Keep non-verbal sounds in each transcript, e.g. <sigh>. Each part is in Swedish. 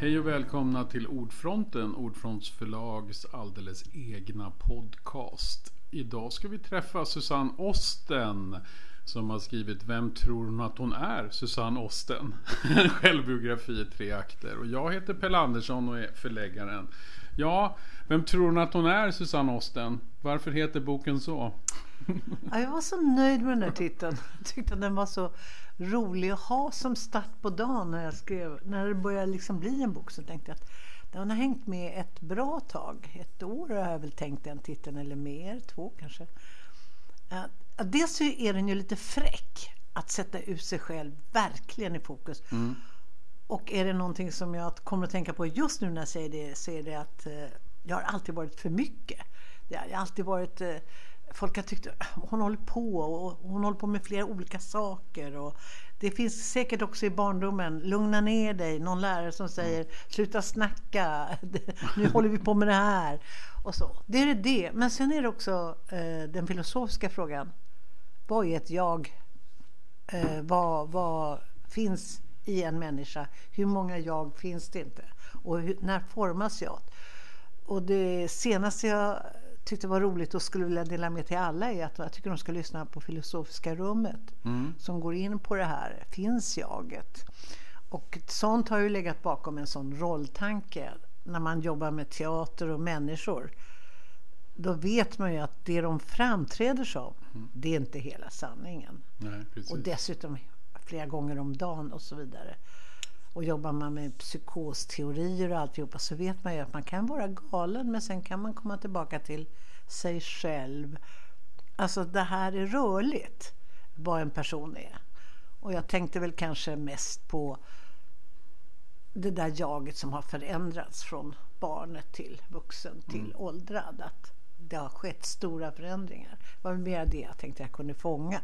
Hej och välkomna till Ordfronten, Ordfronts förlags alldeles egna podcast. Idag ska vi träffa Susanne Osten som har skrivit Vem tror hon att hon är? Susanne Osten. En <laughs> självbiografi i tre akter. Och jag heter Pelle Andersson och är förläggaren. Ja, vem tror hon att hon är Susanne Osten? Varför heter boken så? Jag var så nöjd med den här titeln. Jag tyckte att den var så rolig att ha som start på dagen när jag skrev. När det började liksom bli en bok så tänkte jag att den har hängt med ett bra tag. Ett år har jag väl tänkt den titeln eller mer, två kanske. Dels är den ju lite fräck att sätta ut sig själv verkligen i fokus. Mm. Och är det någonting som jag kommer att tänka på just nu när jag säger det så är det att eh, jag har alltid varit för mycket. Jag har alltid varit eh, folk har tyckt hon håller på och hon håller på med flera olika saker. Och det finns säkert också i barndomen, lugna ner dig, någon lärare som säger sluta snacka, <laughs> nu håller vi på med det här. Och så. Det är det. Men sen är det också eh, den filosofiska frågan. Vad är ett jag? Eh, vad, vad finns i en människa? Hur många jag finns det inte? Och hur, när formas jag? Och det senaste jag tyckte var roligt och skulle vilja dela med till alla är att jag tycker de ska lyssna på Filosofiska rummet mm. som går in på det här, finns jaget? Och sånt har ju legat bakom en sån rolltanke när man jobbar med teater och människor. Då vet man ju att det de framträder som, mm. det är inte hela sanningen. Nej, och dessutom flera gånger om dagen och så vidare. Och jobbar man med psykosteorier och alltihopa så vet man ju att man kan vara galen men sen kan man komma tillbaka till sig själv. Alltså det här är rörligt, vad en person är. Och jag tänkte väl kanske mest på det där jaget som har förändrats från barnet till vuxen till mm. åldrad. Att det har skett stora förändringar. Det var mer det jag tänkte jag kunde fånga.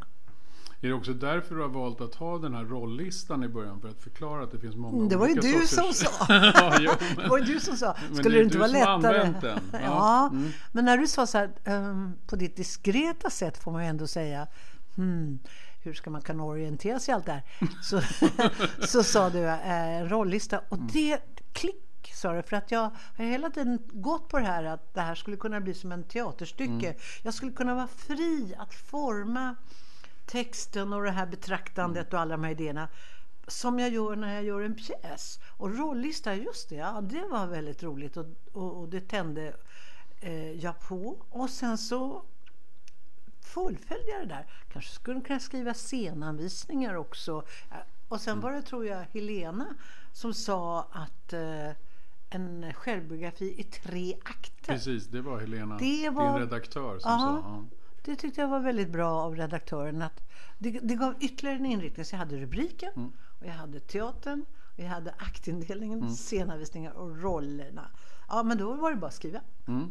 Är det också därför du har valt att ha den här rolllistan i början för att förklara att det finns många mm, Det var ju du sorters... som sa. <laughs> ja, jo, men... <laughs> Det var ju du som sa. Skulle det inte vara lättare? Den. <laughs> Ja, ja mm. men när du sa så här, um, på ditt diskreta sätt får man ju ändå säga hmm, hur ska man kunna orientera sig i allt det här? Så, så sa du eh, rollista och mm. det klick sa du, för att jag har hela tiden gått på det här att det här skulle kunna bli som en teaterstycke. Mm. Jag skulle kunna vara fri att forma texten och det här betraktandet och alla de här idéerna som jag gör när jag gör en pjäs. Och rollista, just det, ja, det var väldigt roligt och, och, och det tände eh, jag på. Och sen så fullföljde jag det där. Kanske skulle kunna skriva scenanvisningar också. Och sen var det, tror jag, Helena som sa att eh, en självbiografi i tre akter. Precis, det var Helena, det var, din redaktör, som aha, sa. Ja. Det tyckte jag var väldigt bra av redaktören. Att det, det gav ytterligare en inriktning. Så jag hade rubriken, mm. och jag hade teatern, och jag hade aktindelningen, mm. scenavvisningar och rollerna. Ja, men då var det bara att skriva. Mm. <laughs>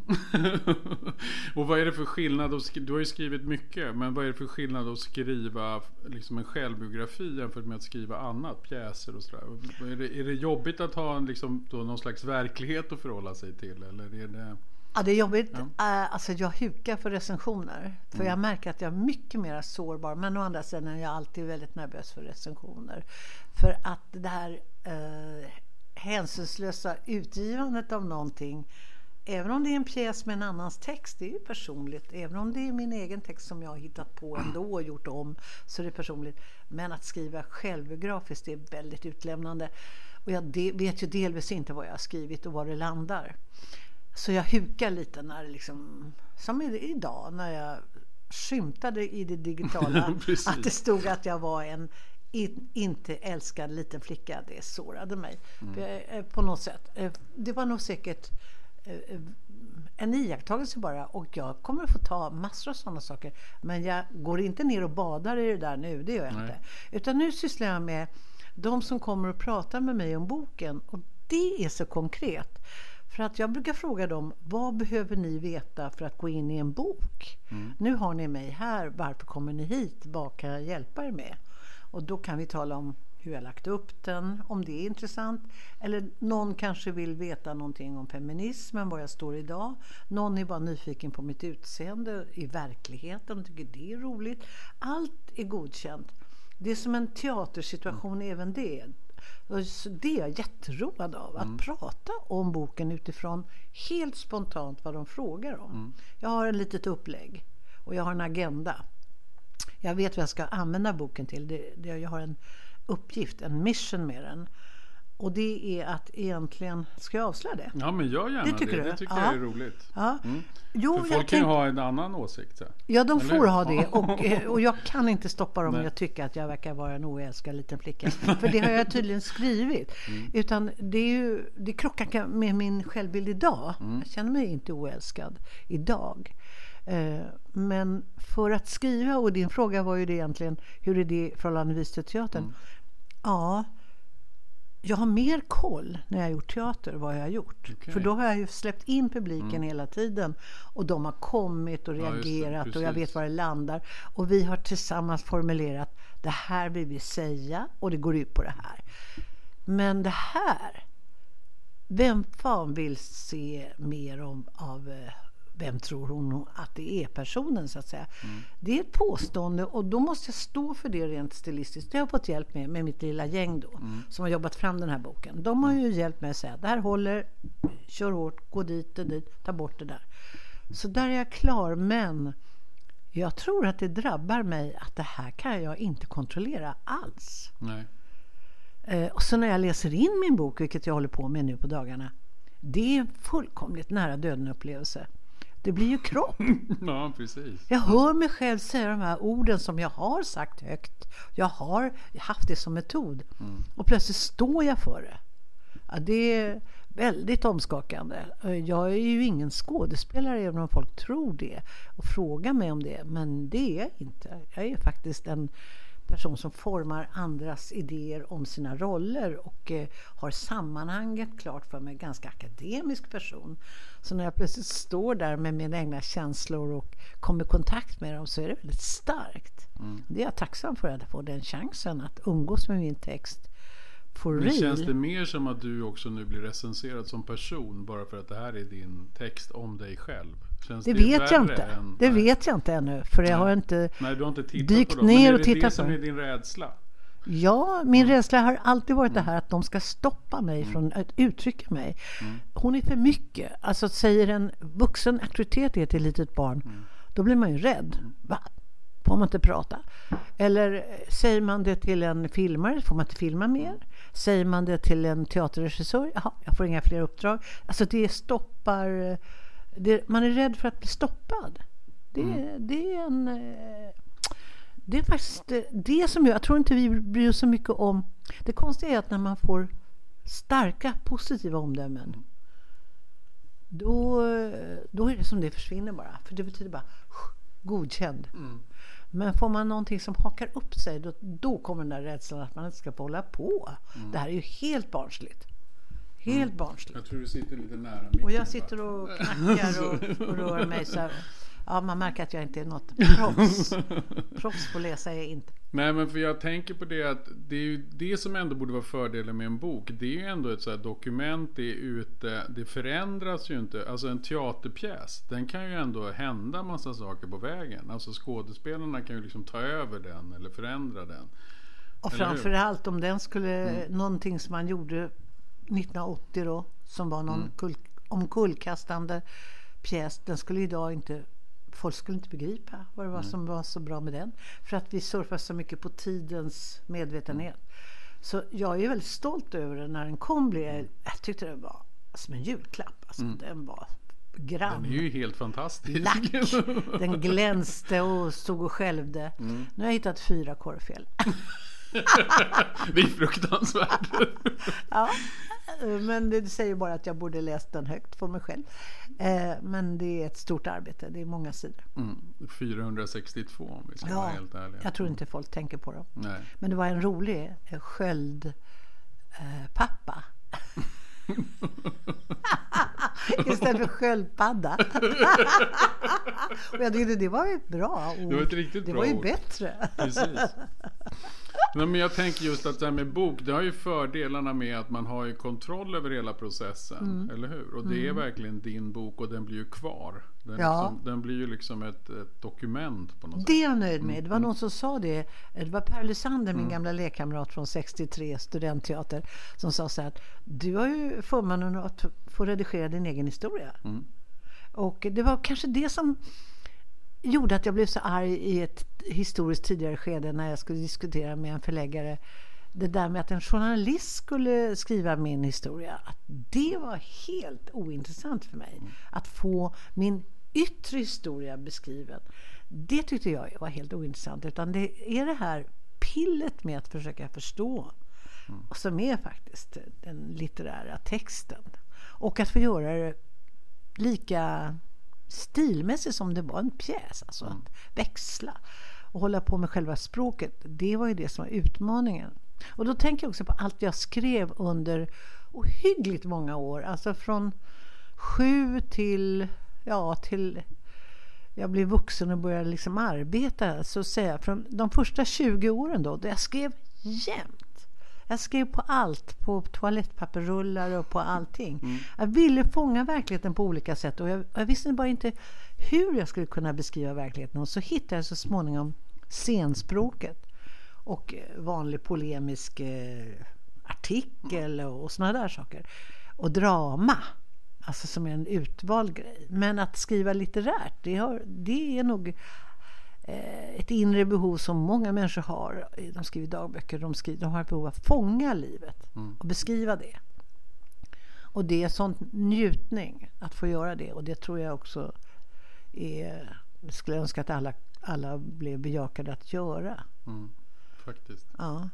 och vad är det för skillnad? Att, du har ju skrivit mycket, men vad är det för skillnad att skriva liksom en självbiografi jämfört med att skriva annat? Pjäser och sådär. Är det, är det jobbigt att ha en, liksom, någon slags verklighet att förhålla sig till? Eller är det... Ja, det är jobbigt. Ja. Uh, alltså jag hukar för recensioner. För mm. jag märker att jag är mycket mer sårbar. Men å andra sidan är jag alltid väldigt nervös för recensioner. För att det här uh, hänsynslösa utgivandet av någonting Även om det är en pjäs med en annans text, det är ju personligt. Även om det är min egen text som jag har hittat på ändå och gjort om, så är det personligt. Men att skriva självbiografiskt är väldigt utlämnande. Och jag vet ju delvis inte vad jag har skrivit och var det landar. Så jag hukar lite när liksom, som idag när jag skymtade i det digitala <laughs> att det stod att jag var en inte älskad liten flicka. Det sårade mig mm. på något sätt. Eh, det var nog säkert eh, en iakttagelse bara och jag kommer att få ta massor av sådana saker. Men jag går inte ner och badar i det där nu, det gör jag Nej. inte. Utan nu sysslar jag med de som kommer och pratar med mig om boken och det är så konkret. För att jag brukar fråga dem, vad behöver ni veta för att gå in i en bok? Mm. Nu har ni mig här, varför kommer ni hit? Vad kan jag hjälpa er med? Och då kan vi tala om hur jag lagt upp den, om det är intressant. Eller någon kanske vill veta någonting om feminismen, var jag står idag. Någon är bara nyfiken på mitt utseende i verkligheten och tycker det är roligt. Allt är godkänt. Det är som en teatersituation mm. även det. Så det är jag jätteroad av. Att prata om boken utifrån helt spontant vad de frågar om. Jag har ett litet upplägg och jag har en agenda. Jag vet vad jag ska använda boken till. Det, det, jag har en uppgift, en mission med den. Och det är att egentligen, ska jag avslöja det? Ja, men gör gärna Det det. tycker Det, du? tycker Ja. jag är roligt. Ja, Mm. jo, För jag folk kan ju tänk- ha en annan åsikt. Så. Ja, de Eller? får ha det. Och, eh, och jag kan inte stoppa dem om jag tycker att jag verkar vara en oälskad liten flicka. <laughs> För det har jag tydligen skrivit. Mm. Utan det, är ju, det krockar med min självbild idag. Mm. Jag känner mig inte oälskad idag. Eh, Men för att skriva, och din fråga var ju det egentligen, hur är det förhållandevis till teatern? Mm. Ja, jag har mer koll när jag har gjort teater vad jag har gjort. Okej. För då har jag ju släppt in publiken hela tiden. Och de har kommit och Ja, det. reagerat och jag vet var det landar. Och vi har tillsammans formulerat det här vill vi säga och det går ut på det här. Men det här, vem fan vill se mer om, av eh, vem tror hon att det är personen så att säga. Det är ett påstående och då måste jag stå för det rent stilistiskt. Det har jag fått hjälp med, med mitt lilla gäng då som har jobbat fram den här boken. De har ju hjälpt mig att säga det här håller, kör hårt, gå dit och dit, ta bort det där. Så där är jag klar men jag tror att det drabbar mig att det här kan jag inte kontrollera alls. Nej. Eh, och så när jag läser in min bok, vilket jag håller på med nu på dagarna, det är en fullkomligt nära döden upplevelse. Det blir ju kropp. <laughs> Ja, precis. Jag hör mig själv säga de här orden som jag har sagt högt. Jag har haft det som metod. Och plötsligt står jag för det. Ja, det är väldigt omskakande. Jag är ju ingen skådespelare även om folk tror det och frågar mig om det. Men det är jag inte. Jag är faktiskt en person som formar andras idéer om sina roller och eh, har sammanhanget klart för mig. Ganska akademisk person. Så när jag plötsligt står där med mina egna känslor och kommer i kontakt med dem så är det väldigt starkt. Det är jag tacksam för att får den chansen att umgås med min text for Men känns det mer som att du också nu blir recenserad som person bara för att det här är din text om dig själv? Känns Det vet jag inte. än- Det nej. vet jag inte ännu. För jag har inte... Nej, du har inte tittat dykt på dem. ner Men är och det tittat det som är din rädsla? Ja, min rädsla har alltid varit det här att de ska stoppa mig från att uttrycka mig. Hon är för mycket. Alltså säger en vuxen auktoritet det till ett litet barn, då blir man ju rädd. Va? Får man inte prata? Eller eh, säger man det till en filmare, får man inte filma mer? Säger man det till en teaterregissör, jaha, jag får inga fler uppdrag. Alltså det stoppar... Det, man är rädd för att bli stoppad. Det, det är en... eh, det är faktiskt eh, det som jag, jag tror inte vi bryr oss så mycket om. Det konstiga är att när man får starka positiva omdömen då, då är det som det försvinner bara. För det betyder bara godkänd. Men får man någonting som hakar upp sig då, då kommer den där rädslan att man inte ska få hålla på. Det här är ju helt barnsligt. Helt barnsligt. Jag tror du sitter lite nära micken. Och jag sitter och <laughs> knackar och, <laughs> och rör mig så här. Ja, man märker att jag inte är något <laughs> proffs. Proffs på att läsa är jag inte. Nej men för jag tänker på det att det är ju det som ändå borde vara fördelen med en bok. Det är ju ändå ett så här dokument, det är ute, det förändras ju inte. Alltså en teaterpjäs, den kan ju ändå hända massa saker på vägen. Alltså skådespelarna kan ju liksom ta över den eller förändra den. Och? Mm. framförallt om den skulle, någonting som man gjorde 1980 då, som var någon Mm. kull, omkullkastande pjäs, den skulle idag inte, folk skulle inte begripa vad det Mm. var som var så bra med den. För att vi surfar så mycket på tidens medvetenhet. Mm. Så jag är väldigt stolt över den när den kom. Blev jag, jag tyckte den var som en julklapp. Alltså, Den var grann. Mm. Den är ju helt fantastisk. Lack. <laughs> Den glänste och stod och skälvde. Mm. Nu har jag hittat fyra korrfel. <laughs> det är fruktansvärt. Ja, men det säger bara att jag borde läst den högt för mig själv. Eh, Men det är ett stort arbete, det är många sidor. Mm, 462 om vi ska vara Ja, helt ärliga. jag tror inte folk tänker på dem. Nej. Men det var en rolig eh, sköldpappa. <laughs> Istället för sköldpadda. och jag tyckte det var ju ett bra ord. Det var ett riktigt det bra var ju ord. bättre. Precis. Nej, men jag tänker just att det här med bok, det har ju fördelarna med att man har ju kontroll över hela processen. Mm. Eller hur? Och det mm. är verkligen din bok och den blir ju kvar. Den, ja. liksom, den blir ju liksom ett, ett, dokument på något sätt. Det är jag nöjd med. Det var mm. någon som sa det. Det var Per Lysander, min mm. gamla lekkamrat från 63 studentteater, som sa så här att du har ju förmånen att få redigera din egen historia. Mm. Och det var kanske det som gjorde att jag blev så arg i ett historiskt tidigare skede när jag skulle diskutera med en förläggare det där med att en journalist skulle skriva min historia, att det var helt ointressant för mig. Att få min yttre historia beskriven, det tyckte jag var helt ointressant. Utan det är det här pillet med att försöka förstå mm. som är faktiskt den litterära texten. Och att få göra det lika stilmässigt som det var en pjäs. Alltså mm. att växla och hålla på med själva språket. Det var ju det som var utmaningen. Och då tänker jag också på allt jag skrev under ohyggligt många år. Alltså från sju till, ja, till jag blev vuxen och började liksom arbeta. Så att säga, från de första 20 åren då, då jag skrev jämt. Jag skrev på allt, på toalettpapperrullar och på allting. Mm. Jag ville fånga verkligheten på olika sätt och jag, jag, visste bara inte hur jag skulle kunna beskriva verkligheten. Och så hittade jag så småningom scenspråket och vanlig polemisk eh, artikel och, sådana där saker. Och drama, alltså som är en utvald grej. Men att skriva litterärt, det, har, det är nog eh, ett inre behov som många människor har. De skriver dagböcker, de, skriver, de har ett behov av att fånga livet mm. och beskriva det. Och det är sån njutning att få göra det och det tror jag också är, jag skulle önska att alla, alla blev bejakade att göra. Mm faktiskt. Ja.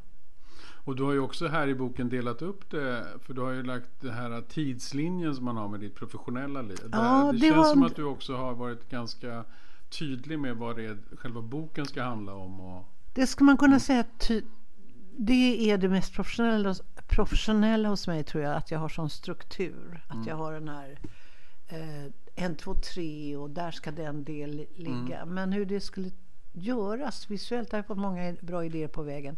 Och du har ju också här i boken delat upp det, för du har ju lagt den här tidslinjen som man har med ditt professionella liv. Ja, det, det känns var... som att du också har varit ganska tydlig med vad det är själva boken ska handla om. Och... Det ska man kunna säga ty- det är det mest professionella, professionella hos mig tror jag, att jag har sån struktur. Att mm. jag har den här eh, en, två, tre och där ska den del ligga. Mm. Men hur det skulle göras visuellt. Jag har fått många bra idéer på vägen.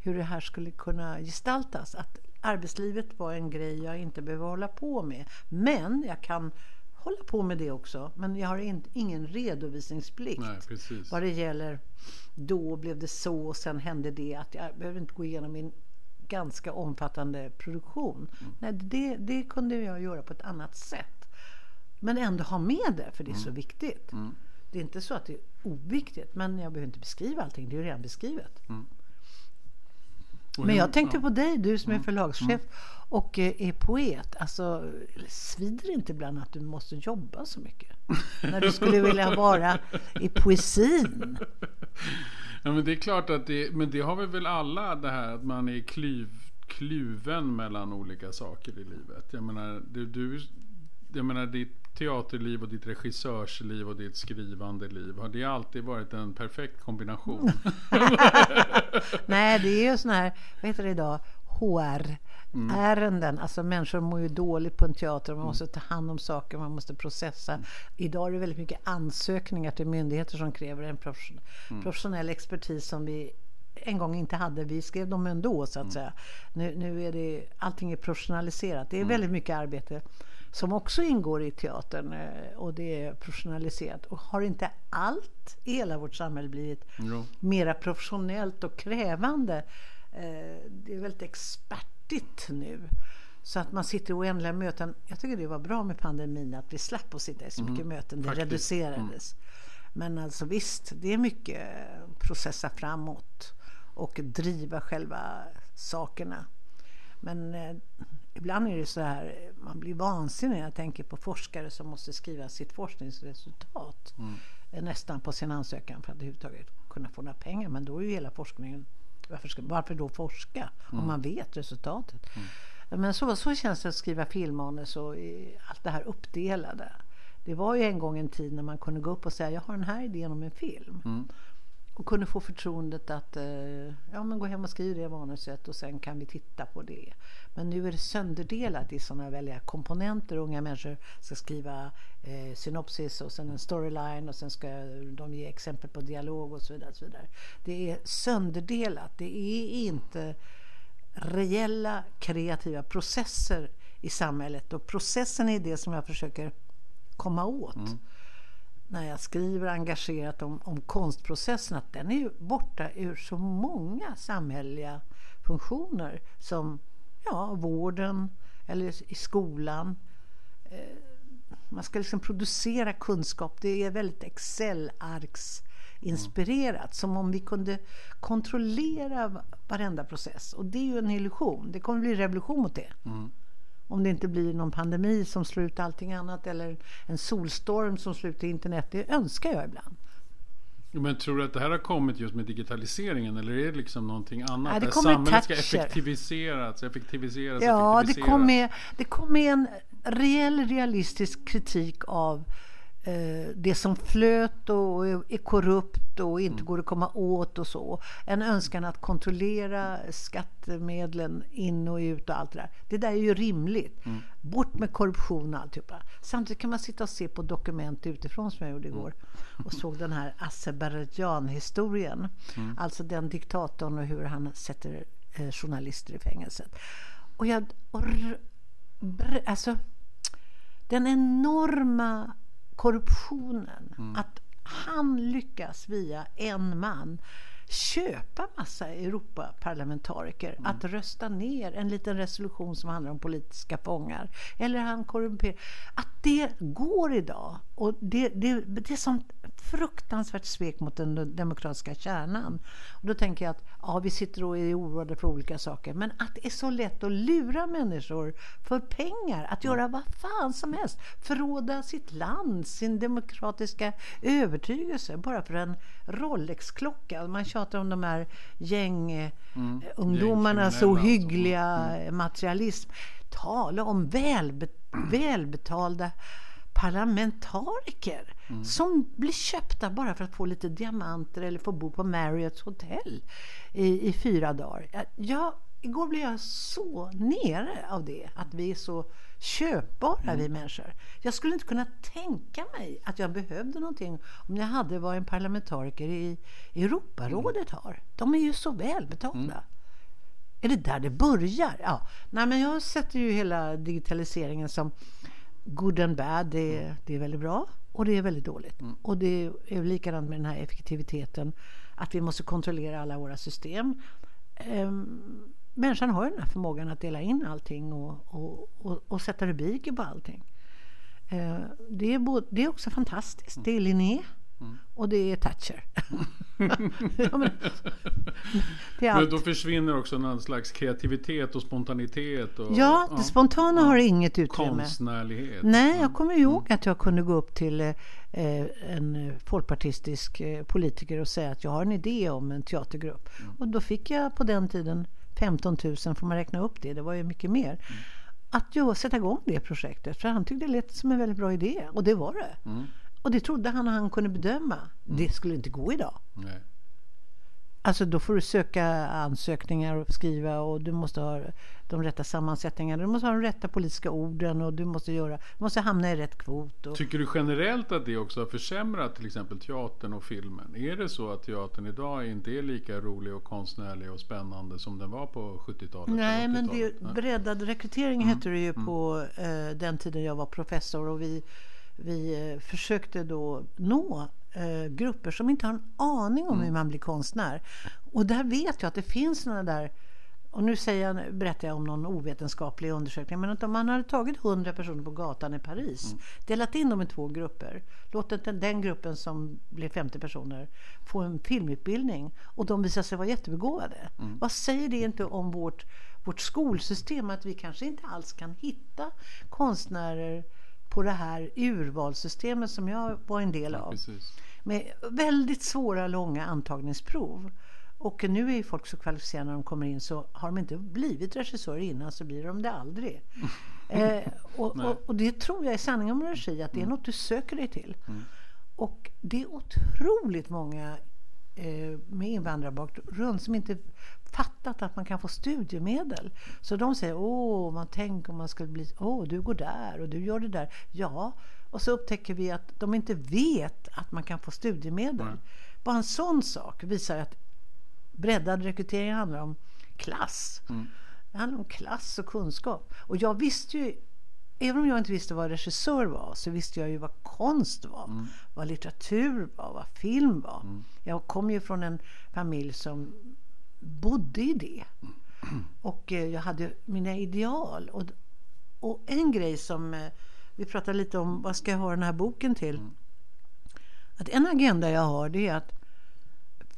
Hur det här skulle kunna gestaltas. Att arbetslivet var en grej jag inte behöver hålla på med. Men jag kan hålla på med det också. Men jag har in, ingen redovisningsplikt. Nej, vad det gäller då blev det så och sen hände det. Att jag behöver inte gå igenom min ganska omfattande produktion. Mm. Nej, det, det kunde jag göra på ett annat sätt. Men ändå ha med det, för det är mm. så viktigt. Mm. Det är inte så att det är oviktigt, men jag behöver inte beskriva allting. Det är ju redan beskrivet. Mm. Men jag tänkte på dig, du som är mm. förlagschef mm. och eh, är poet. Alltså, svider inte ibland att du måste jobba så mycket? <laughs> När du skulle vilja vara i poesin? <laughs> Ja, men det är klart att det, men det har vi väl alla det här att man är klyv, kluven mellan olika saker i livet. Jag menar, du, du, jag menar ditt teaterliv och ditt regissörsliv och ditt skrivande liv? Har det alltid varit en perfekt kombination? <laughs> Nej, det är ju sån här, vad heter det idag, HR. Mm. Ärenden, alltså människor mår ju dåligt på en teater, man måste ta hand om saker, man måste processa. Mm. Idag är det väldigt mycket ansökningar till myndigheter som kräver en professionell, mm. professionell expertis som vi en gång inte hade. Vi skrev dem ändå så att mm. säga. Nu, nu är det, allting är professionaliserat. Det är mm. väldigt mycket arbete som också ingår i teatern eh, och det är professionaliserat. Och har inte allt i hela vårt samhälle blivit ja. mera professionellt och krävande? Eh, det är väldigt expertigt nu. Så att man sitter i oändliga möten. Jag tycker det var bra med pandemin att vi slapp att sitta i så mycket mm. möten. Det Faktiskt. reducerades. Mm. Men alltså visst, det är mycket processa framåt och driva själva sakerna. Men eh, ibland är det så här, man blir vansinnig när jag tänker på forskare som måste skriva sitt forskningsresultat mm. Eh, nästan på sin ansökan för att överhuvudtaget kunna få några pengar. Men då är ju hela forskningen, varför, ska, varför då forska mm. om man vet resultatet? Mm. Men så, så känns det att skriva filmmanus och allt det här uppdelade. Det var ju en gång en tid när man kunde gå upp och säga jag har den här idén om en film. Och kunde få förtroendet att eh, ja, men gå hem och skriva det manuset och sen kan vi titta på det. Men nu är det sönderdelat i sådana välja komponenter. Unga människor ska skriva eh, synopsis och sen en storyline och sen ska de ge exempel på dialog och så vidare. Och så vidare. Det är sönderdelat. Det är inte reella kreativa processer i samhället och processen är det som jag försöker komma åt. Mm när jag skriver engagerat om, om konstprocessen att den är ju borta ur så många samhälleliga funktioner som ja, vården eller i skolan. Eh, man ska liksom producera kunskap. Det är väldigt Excel-arks inspirerat. Mm. Som om vi kunde kontrollera varenda process. Och det är ju en illusion. Det kommer bli revolution mot det. Mm. Om det inte blir någon pandemi som slår ut allting annat eller en solstorm som slår ut internet. Det önskar jag ibland. Men tror du att det här har kommit just med digitaliseringen eller är det liksom någonting annat? Ja, det kommer samhället toucher. ska effektiviseras, effektiviseras, Ja, effektiviseras. det kom, med, det kom med en reell realistisk kritik av det som flöt och är korrupt och inte mm. går att komma åt och så. En önskan att kontrollera skattemedlen in och ut och allt det där. Det där är ju rimligt. Mm. Bort med korruption och alltihopa. Samtidigt kan man sitta och se på dokument utifrån som jag gjorde igår mm. <laughs> och såg den här Azerbajdzjan-historien. Mm. Alltså den diktatorn och hur han sätter eh, journalister i fängelset. Och jag... Och, alltså, den enorma korruptionen. Mm. Att han lyckas via en man köpa massa Europaparlamentariker mm. att rösta ner en liten resolution som handlar om politiska fångar. Eller han korrumperar. Att det går idag. Och det, det, det är sånt fruktansvärt svek mot den demokratiska kärnan. Och då tänker jag att ja, vi sitter och är oroade för olika saker. Men att det är så lätt att lura människor för pengar. Att göra vad fan som helst. Förråda sitt land, sin demokratiska övertygelse. Bara för en Rolex-klocka. Man tjatar om de här gängungdomarnas mm. ohyggliga mm. materialism. Tala om välbe <clears throat> välbetalda parlamentariker mm. som blir köpta bara för att få lite diamanter eller få bo på Marriotts hotell i, i fyra dagar. Jag, igår blev jag så nere av det, att vi är så köpbara mm. vi människor. Jag skulle inte kunna tänka mig att jag behövde någonting om jag hade vad en parlamentariker i Europarådet mm. har. De är ju så välbetalda. Mm. Är det där det börjar? Ja. Nej, men jag sätter ju hela digitaliseringen som good and bad. Det, mm. det är väldigt bra och det är väldigt dåligt. Mm. Och det är likadant med den här effektiviteten. Att vi måste kontrollera alla våra system. Um, människan har ju den här förmågan att dela in allting och, och, och, och sätta rubriker på allting. Uh, det, är både, det är också fantastiskt. Mm. Det är Linné. Mm. Och det är Thatcher. <laughs> ja, men, det är men då försvinner också någon slags kreativitet och spontanitet. Och, ja, det ja, spontana ja, har inget utrymme. Konstnärlighet. Nej, jag kommer ihåg mm. att jag kunde gå upp till eh, en folkpartistisk eh, politiker och säga att jag har en idé om en teatergrupp. Mm. Och då fick jag på den tiden 15 000, får man räkna upp det, det var ju mycket mer. Mm. Att jag sätta igång det projektet, för han tyckte det lät som en väldigt bra idé. Och det var det. Mm. Och det trodde han och han kunde bedöma. Mm. Det skulle inte gå idag. Nej. Alltså då får du söka ansökningar och skriva och du måste ha de rätta sammansättningarna. Du måste ha de rätta politiska orden och du måste, göra, du måste hamna i rätt kvot. Och... Tycker du generellt att det också har försämrat till exempel teatern och filmen? Är det så att teatern idag inte är lika rolig och konstnärlig och spännande som den var på 70-talet? Nej, men det, breddad rekrytering mm. hette det ju mm. på eh, den tiden jag var professor och vi vi eh, försökte då nå eh, grupper som inte har en aning om mm. hur man blir konstnär. Och där vet jag att det finns sådana där och nu säger jag, berättar jag om någon ovetenskaplig undersökning, men att om man hade tagit 100 personer på gatan i Paris, mm. delat in dem i två grupper, låtit den, den, gruppen som blev 50 personer få en filmutbildning och de visar sig vara jättebegåvade. Mm. Vad säger det inte om vårt, vårt skolsystem, att vi kanske inte alls kan hitta konstnärer på det här urvalssystemet som jag var en del av. Ja, med väldigt svåra, långa antagningsprov. Och nu är folk så kvalificerade när de kommer in så har de inte blivit regissörer innan så blir de det aldrig. <laughs> eh, och, och, och, det tror jag är sanningen om regi, att det är mm. något du söker dig till. Mm. Och det är otroligt många med invandrarbakgrund som inte fattat att man kan få studiemedel. Så de säger, åh, man tänker om man skulle bli, åh, du går där och du gör det där. Ja, och så upptäcker vi att de inte vet att man kan få studiemedel. Mm. Bara en sån sak visar att breddad rekrytering handlar om klass. Mm. Det handlar om klass och kunskap. Och jag visste ju, även om jag inte visste vad regissör var, så visste jag ju vad konst var. Mm. Vad litteratur var, vad film var. Mm. Jag kom ju från en familj som bodde i det. <clears throat> Och eh, jag hade mina ideal. Och, och en grej som eh, vi pratade lite om, vad ska jag ha den här boken till? Mm. Att en agenda jag har det är att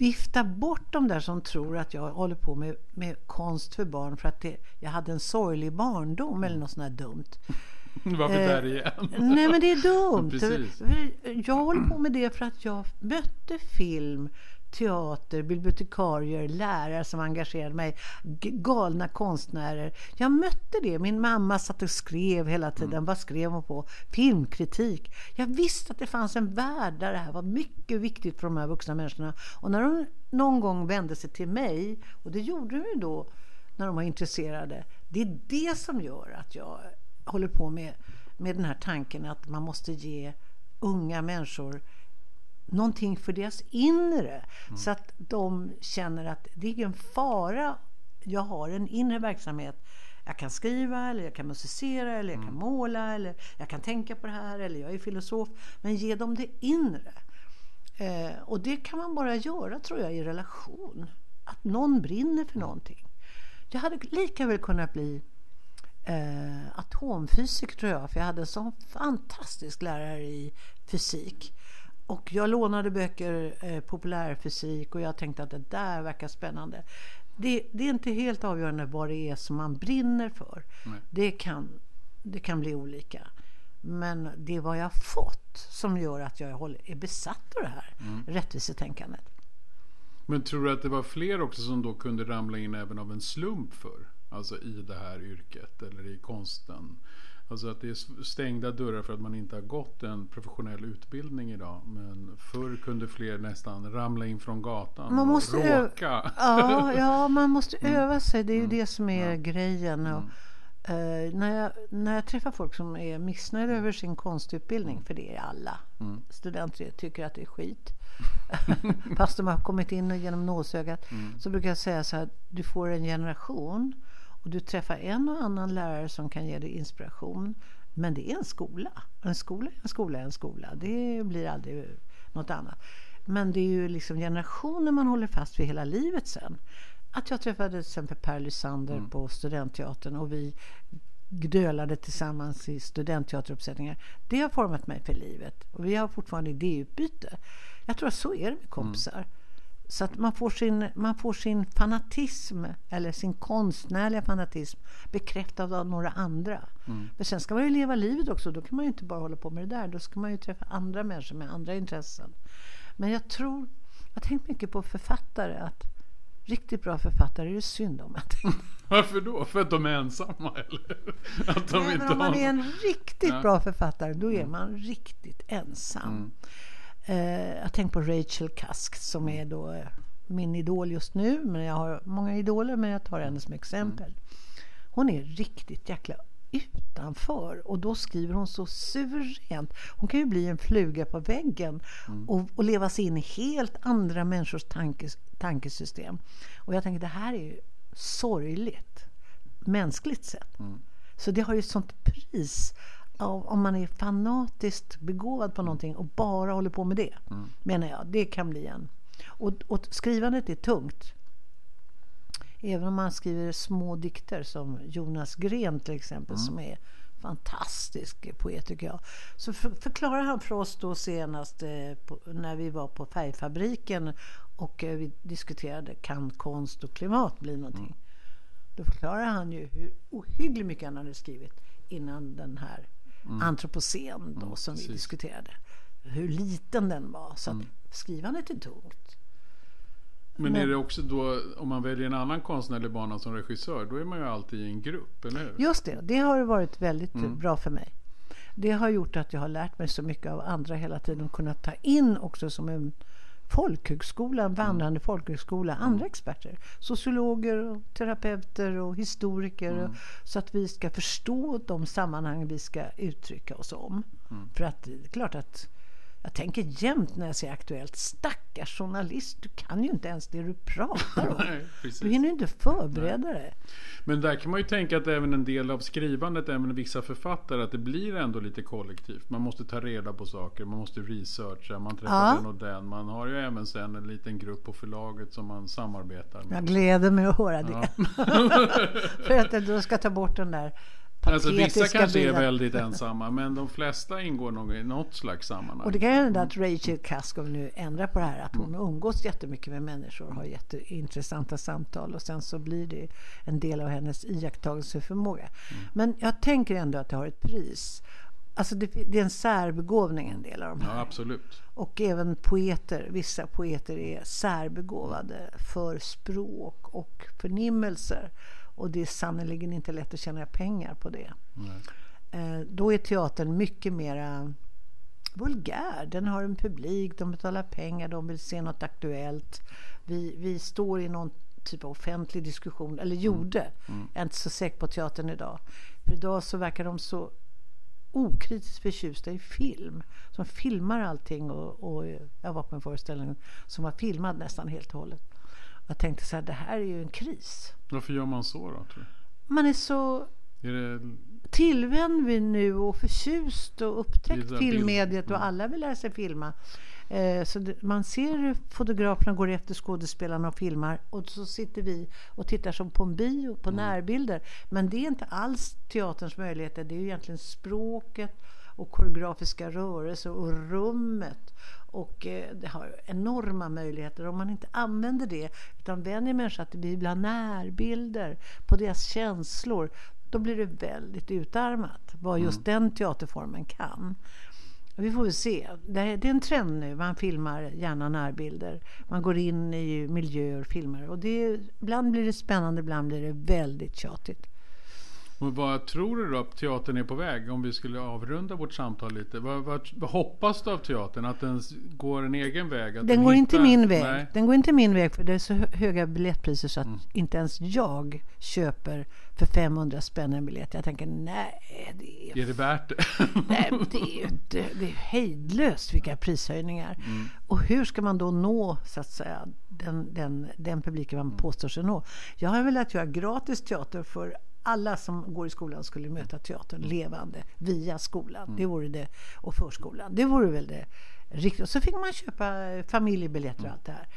vifta bort de där som tror att jag håller på med, med konst för barn för att det, jag hade en sorglig barndom eller något sånt här dumt. Varför eh, där igen? nej men det är dumt. <laughs> jag håller på med det för att jag mötte film teater, bibliotekarier, lärare som engagerade mig, galna konstnärer. Jag mötte det. Min mamma satt och skrev hela tiden. Mm. Vad skrev hon på? Filmkritik. Jag visste att det fanns en värld där det här var mycket viktigt för de här vuxna människorna. Och när de någon gång vände sig till mig, och det gjorde de ju då när de var intresserade. Det är det som gör att jag håller på med, med den här tanken att man måste ge unga människor någonting för deras inre. Mm. Så att de känner att det är ingen fara. Jag har en inre verksamhet. Jag kan skriva, eller jag kan musicera, eller jag kan mm. måla, eller jag kan tänka på det här, eller jag är filosof. Men ge dem det inre. Eh, och det kan man bara göra, tror jag, i relation. Att någon brinner för någonting. Jag hade lika väl kunnat bli eh, atomfysiker, tror jag. För jag hade en sån fantastisk lärare i fysik. Och jag lånade böcker, eh, populärfysik och jag tänkte att det där verkar spännande. Det, det, är inte helt avgörande vad det är som man brinner för. Det kan, det kan bli olika. Men det är vad jag har fått som gör att jag är besatt av det här mm. rättvisetänkandet. Men tror du att det var fler också som då kunde ramla in även av en slump för? Alltså i det här yrket eller i konsten? Alltså att det är stängda dörrar för att man inte har gått en professionell utbildning idag. Men förr kunde fler nästan ramla in från gatan man måste och råka. Ja, ja, man måste mm. öva sig. Det är ju mm. det som är ja. grejen. Och, uh, när, jag, när jag träffar folk som är missnöjda över sin konstutbildning, mm. för det är alla. Mm. Studenter tycker att det är skit. <laughs> Fast de har kommit in genom nålsögat. Mm. Så brukar jag säga så här, du får en generation och du träffar en och annan lärare som kan ge dig inspiration. Men det är en skola. En skola är en skola är en skola. Det blir aldrig något annat. Men det är ju liksom generationer man håller fast vid hela livet sen. Att jag träffade till exempel Per Lysander mm. på Studentteatern och vi gnölade tillsammans i studentteateruppsättningar. Det har format mig för livet. Och vi har fortfarande idéutbyte. Jag tror att så är det med kompisar. Mm. Så att man får, sin, man får sin fanatism, eller sin konstnärliga fanatism, bekräftad av några andra. Mm. Men sen ska man ju leva livet också. Då kan man ju inte bara hålla på med det där. Då ska man ju träffa andra människor med andra intressen. Men jag tror, jag har tänkt mycket på författare. att Riktigt bra författare är det synd om. <laughs> Varför då? För att de är ensamma eller? Att de Nej, inte men om man är en riktigt ja. bra författare, då är mm. man riktigt ensam. Mm. Eh, jag tänker på Rachel Cusk som är då eh, min idol just nu. Men jag har många idoler, men jag tar henne som exempel. Hon är riktigt jäkla utanför och då skriver hon så suveränt. Hon kan ju bli en fluga på väggen mm. och, och leva sig in i helt andra människors tankes, tankesystem. Och jag tänker det här är ju sorgligt, mänskligt sett. Mm. Så det har ju ett sånt pris om man är fanatiskt begåvad på någonting och bara håller på med det, mm. menar jag, det kan bli en... Och, och, skrivandet är tungt. Även om man skriver små dikter som Jonas Gren till exempel, mm. som är fantastisk poet tycker jag. Så för, förklarar han för oss då senast eh, på, när vi var på Färgfabriken och eh, vi diskuterade kan konst och klimat bli någonting. Mm. Då förklarar han ju hur ohyggligt mycket han hade skrivit innan den här mm. antropocen då, mm, som precis. vi diskuterade. Hur liten den var. Så mm. att skrivandet är tungt. Men, Men är det också då, om man väljer en annan konstnärlig bana som regissör, då är man ju alltid i en grupp, eller hur? Just det, det har varit väldigt mm. bra för mig. Det har gjort att jag har lärt mig så mycket av andra hela tiden och kunnat ta in också som en folkhögskola, vandrande folkhögskola, andra experter. Sociologer, och terapeuter och historiker. Mm. Så att vi ska förstå de sammanhang vi ska uttrycka oss om. Mm. För att det är klart att jag tänker jämt när jag ser Aktuellt, stackars journalist, du kan ju inte ens det du pratar om. <laughs> Nej. Du hinner ju inte förbereda dig. Men där kan man ju tänka att även en del av skrivandet, även vissa författare, att det blir ändå lite kollektivt. Man måste ta reda på saker, man måste researcha, man träffar Ja. den och den. Man har ju även sen en liten grupp på förlaget som man samarbetar med. Jag gläder mig att höra det. <laughs> För att då ska ta bort den där Alltså vissa kanske är bilden. väldigt ensamma, men de flesta ingår nog i något slags sammanhang. Och det kan hända att Rachel Kaskov nu ändrar på det här. Att Mm. hon umgås jättemycket med människor och har jätteintressanta samtal. Och sen så blir det en del av hennes iakttagelseförmåga. Mm. Men jag tänker ändå att det har ett pris. Alltså det, det är en särbegåvning en del av de Ja, absolut. Och även poeter, vissa poeter är särbegåvade för språk och förnimmelser. Och det är sannerligen inte lätt att tjäna pengar på det. Nej. Eh, då är teatern mycket mera vulgär. Den har en publik, de betalar pengar, de vill se något aktuellt. Vi, vi står i någon typ av offentlig diskussion, eller gjorde. Jag är inte så säker på teatern idag. För idag så verkar de så okritiskt förtjusta i film. Som filmar allting. Och, och jag var på en föreställning som var filmad nästan helt och hållet. Jag tänkte så här, det här är ju en kris. Varför gör man så då? Man är så? Är det, tillvänd vi nu och förtjust och upptäckt filmmediet och alla vill lära sig filma. Eh, så det, man ser hur fotograferna går efter skådespelarna och filmar och så sitter vi och tittar som på en bio, på närbilder. Men det är inte alls teaterns möjligheter, det är ju egentligen språket och koreografiska rörelser och rummet. Och eh, det har enorma möjligheter. Om man inte använder det utan vänjer människor att det blir ibland närbilder på deras känslor då blir det väldigt utarmat vad just den teaterformen kan. Vi får väl se. Det är, det är en trend nu. Man filmar gärna närbilder. Man går in i miljöer och filmar. Och det är, ibland blir det spännande, ibland blir det väldigt tjatigt. Och vad tror du då att teatern är på väg? Om vi skulle avrunda vårt samtal lite. Vad, vad, vad hoppas du av teatern? Att den går en egen väg? Att Den går inte hittar- min väg. Nej. Den går inte min väg för det är så hö- höga biljettpriser så att Mm. inte ens jag köper för 500 spänn en biljett. Jag tänker nej, det är Är det värt det? <laughs> Nej, det är ju inte, det är hejdlöst vilka prishöjningar. Mm. Och hur ska man då nå så att säga, den, den, den publiken Mm. man påstår sig nå? Jag har velat göra gratis teater för alla som går i skolan skulle möta teatern levande via skolan. Mm. Det vore det, och förskolan. Det vore väl det riktigt. Så fick man köpa familjebiljetter och allt det här.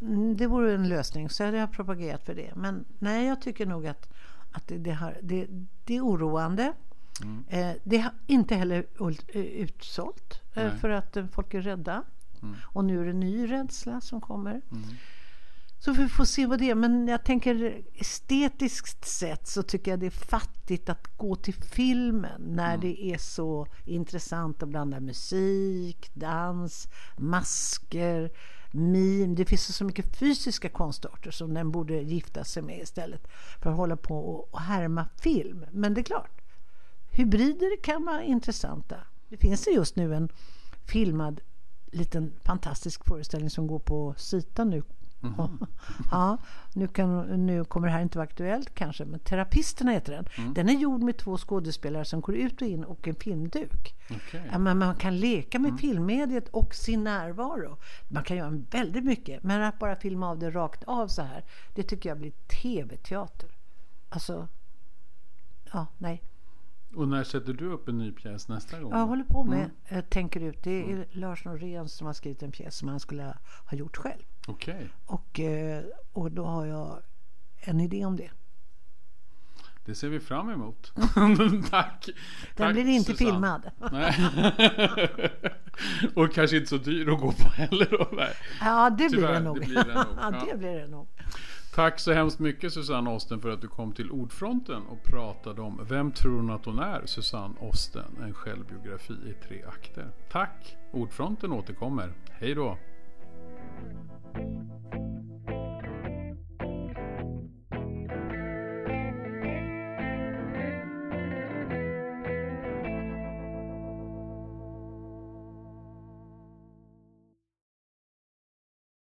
Mm, Det vore en lösning, så hade jag propagerat för det. Men nej, jag tycker nog att, att det, det, har, det, det är oroande. Eh, det har inte heller eh, utsålt eh, för att eh, folk är rädda. Och nu är det ny rädsla som kommer. Så vi får se vad det är. Men jag tänker estetiskt sett så tycker jag det är fattigt att gå till filmen när det är så intressant att blanda musik, dans, masker, mim. Det finns så mycket fysiska konstarter som den borde gifta sig med istället för att hålla på och, och härma film. Men det är klart, hybrider kan vara intressanta. Det finns det just nu en filmad liten fantastisk föreställning som går på Sita nu. Ja, nu, kan, nu kommer det här inte vara aktuellt kanske, men Terapisterna heter den. Den är gjord med två skådespelare som går ut och in och en filmduk. Okej. Ja, men man kan leka med filmmediet och sin närvaro. Man kan göra väldigt mycket, men att bara filma av det rakt av så här, det tycker jag blir tv-teater. Alltså, ja, nej. Och när sätter du upp en ny pjäs nästa gång? Jag håller på med, eh, tänker ut. Det är Lars Norén som har skrivit en pjäs som han skulle ha gjort själv. Okej. Och, eh, och då har jag en idé om det. Det ser vi fram emot. <laughs> Tack. Den Tack, blir inte Susanne. filmad. <laughs> Och kanske inte så dyr att gå på heller då. Nej. Ja, det blir det nog. det blir det nog, ja, <laughs> ja. det blir det nog. Tack så hemskt mycket Susanne Osten för att du kom till Ordfronten och pratade om Vem tror hon att hon är? Susanne Osten, en självbiografi i tre akter. Tack! Ordfronten återkommer. Hej då! Thank you.